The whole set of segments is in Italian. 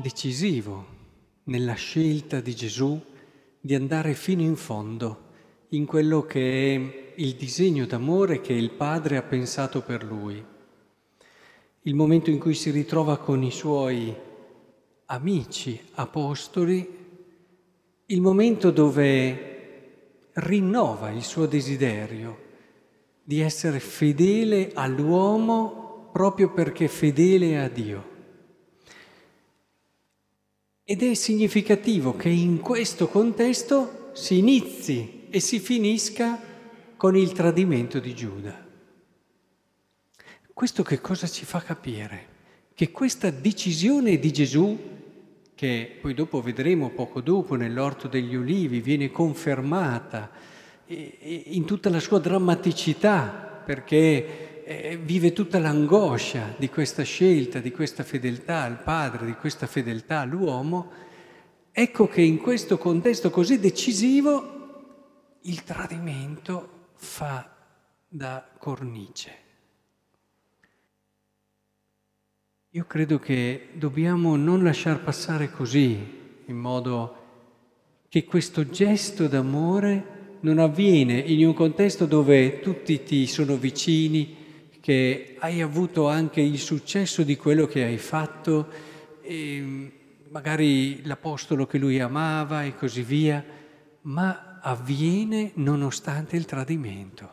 decisivo nella scelta di Gesù di andare fino in fondo in quello che è il disegno d'amore che il Padre ha pensato per lui. Il momento in cui si ritrova con i suoi amici apostoli, il momento dove rinnova il suo desiderio di essere fedele all'uomo proprio perché fedele a Dio. Ed è significativo che in questo contesto si inizi e si finisca con il tradimento di Giuda. Questo che cosa ci fa capire? Che questa decisione di Gesù, che poi dopo vedremo poco dopo nell'orto degli ulivi, viene confermata in tutta la sua drammaticità, perché eh, vive tutta l'angoscia di questa scelta, di questa fedeltà al Padre, di questa fedeltà all'uomo, ecco che in questo contesto così decisivo il tradimento fa da cornice. Io credo che dobbiamo non lasciar passare così, in modo che questo gesto d'amore non avviene in un contesto dove tutti ti sono vicini, che hai avuto anche il successo di quello che hai fatto, magari l'apostolo che lui amava e così via, ma avviene nonostante il tradimento.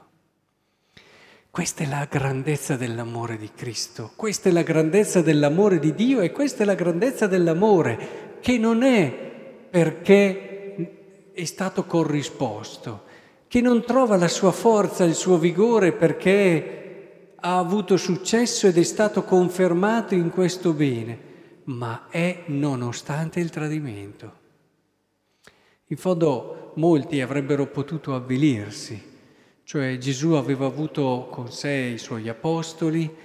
Questa è la grandezza dell'amore di Cristo, questa è la grandezza dell'amore di Dio e questa è la grandezza dell'amore che non è perché è stato corrisposto, che non trova la sua forza, il suo vigore perché ha avuto successo ed è stato confermato in questo bene, ma è nonostante il tradimento. In fondo molti avrebbero potuto avvilirsi, cioè Gesù aveva avuto con sé i suoi apostoli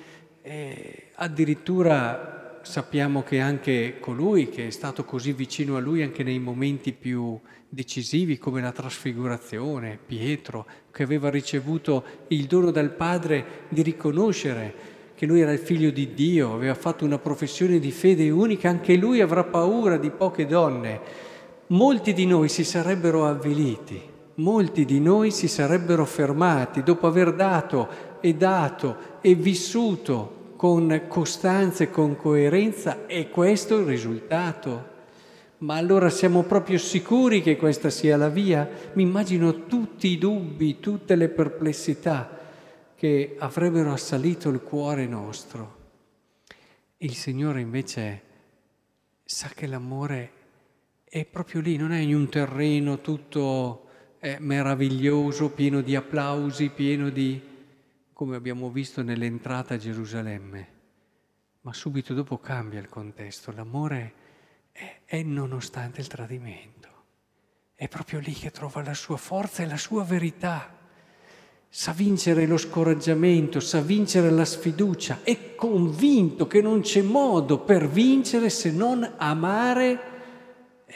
e addirittura sappiamo che anche colui che è stato così vicino a lui anche nei momenti più decisivi come la trasfigurazione, Pietro, che aveva ricevuto il dono dal Padre di riconoscere che lui era il figlio di Dio, aveva fatto una professione di fede unica, anche lui avrà paura di poche donne. Molti di noi si sarebbero avviliti, molti di noi si sarebbero fermati dopo aver dato e dato e vissuto con costanza e con coerenza e questo è il risultato. Ma allora siamo proprio sicuri che questa sia la via? Mi immagino tutti i dubbi, tutte le perplessità che avrebbero assalito il cuore nostro. Il Signore invece sa che l'amore è proprio lì, non è in un terreno tutto eh, meraviglioso, pieno di applausi, pieno di, come abbiamo visto nell'entrata a Gerusalemme, ma subito dopo cambia il contesto. L'amore è è, nonostante il tradimento. È proprio lì che trova la sua forza e la sua verità. Sa vincere lo scoraggiamento, sa vincere la sfiducia, è convinto che non c'è modo per vincere se non amare eh,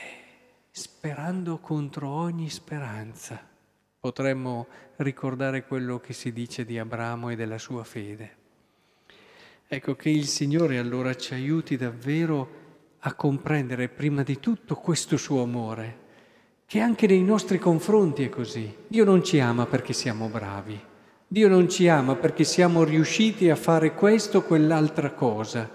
sperando contro ogni speranza. Potremmo ricordare quello che si dice di Abramo e della sua fede. Ecco che il Signore allora ci aiuti davvero a comprendere prima di tutto questo suo amore, che anche nei nostri confronti è così. Dio non ci ama perché siamo bravi, Dio non ci ama perché siamo riusciti a fare questo o quell'altra cosa.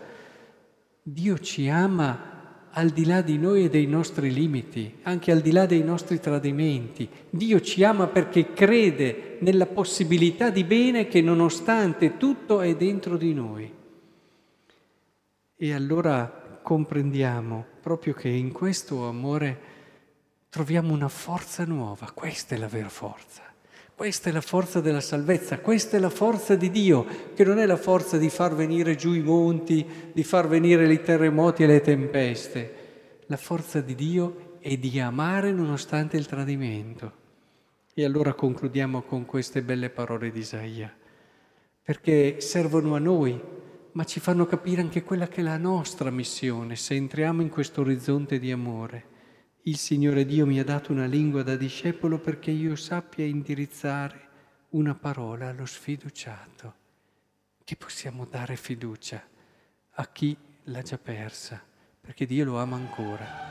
Dio ci ama al di là di noi e dei nostri limiti, anche al di là dei nostri tradimenti. Dio ci ama perché crede nella possibilità di bene che nonostante tutto è dentro di noi. E allora comprendiamo proprio che in questo amore troviamo una forza nuova, questa è la vera forza. Questa è la forza della salvezza, questa è la forza di Dio, che non è la forza di far venire giù i monti, di far venire i terremoti e le tempeste. La forza di Dio è di amare nonostante il tradimento. E allora concludiamo con queste belle parole di Isaia, perché servono a noi ma ci fanno capire anche quella che è la nostra missione se entriamo in questo orizzonte di amore. Il Signore Dio mi ha dato una lingua da discepolo perché io sappia indirizzare una parola allo sfiduciato. Che possiamo dare fiducia a chi l'ha già persa, perché Dio lo ama ancora.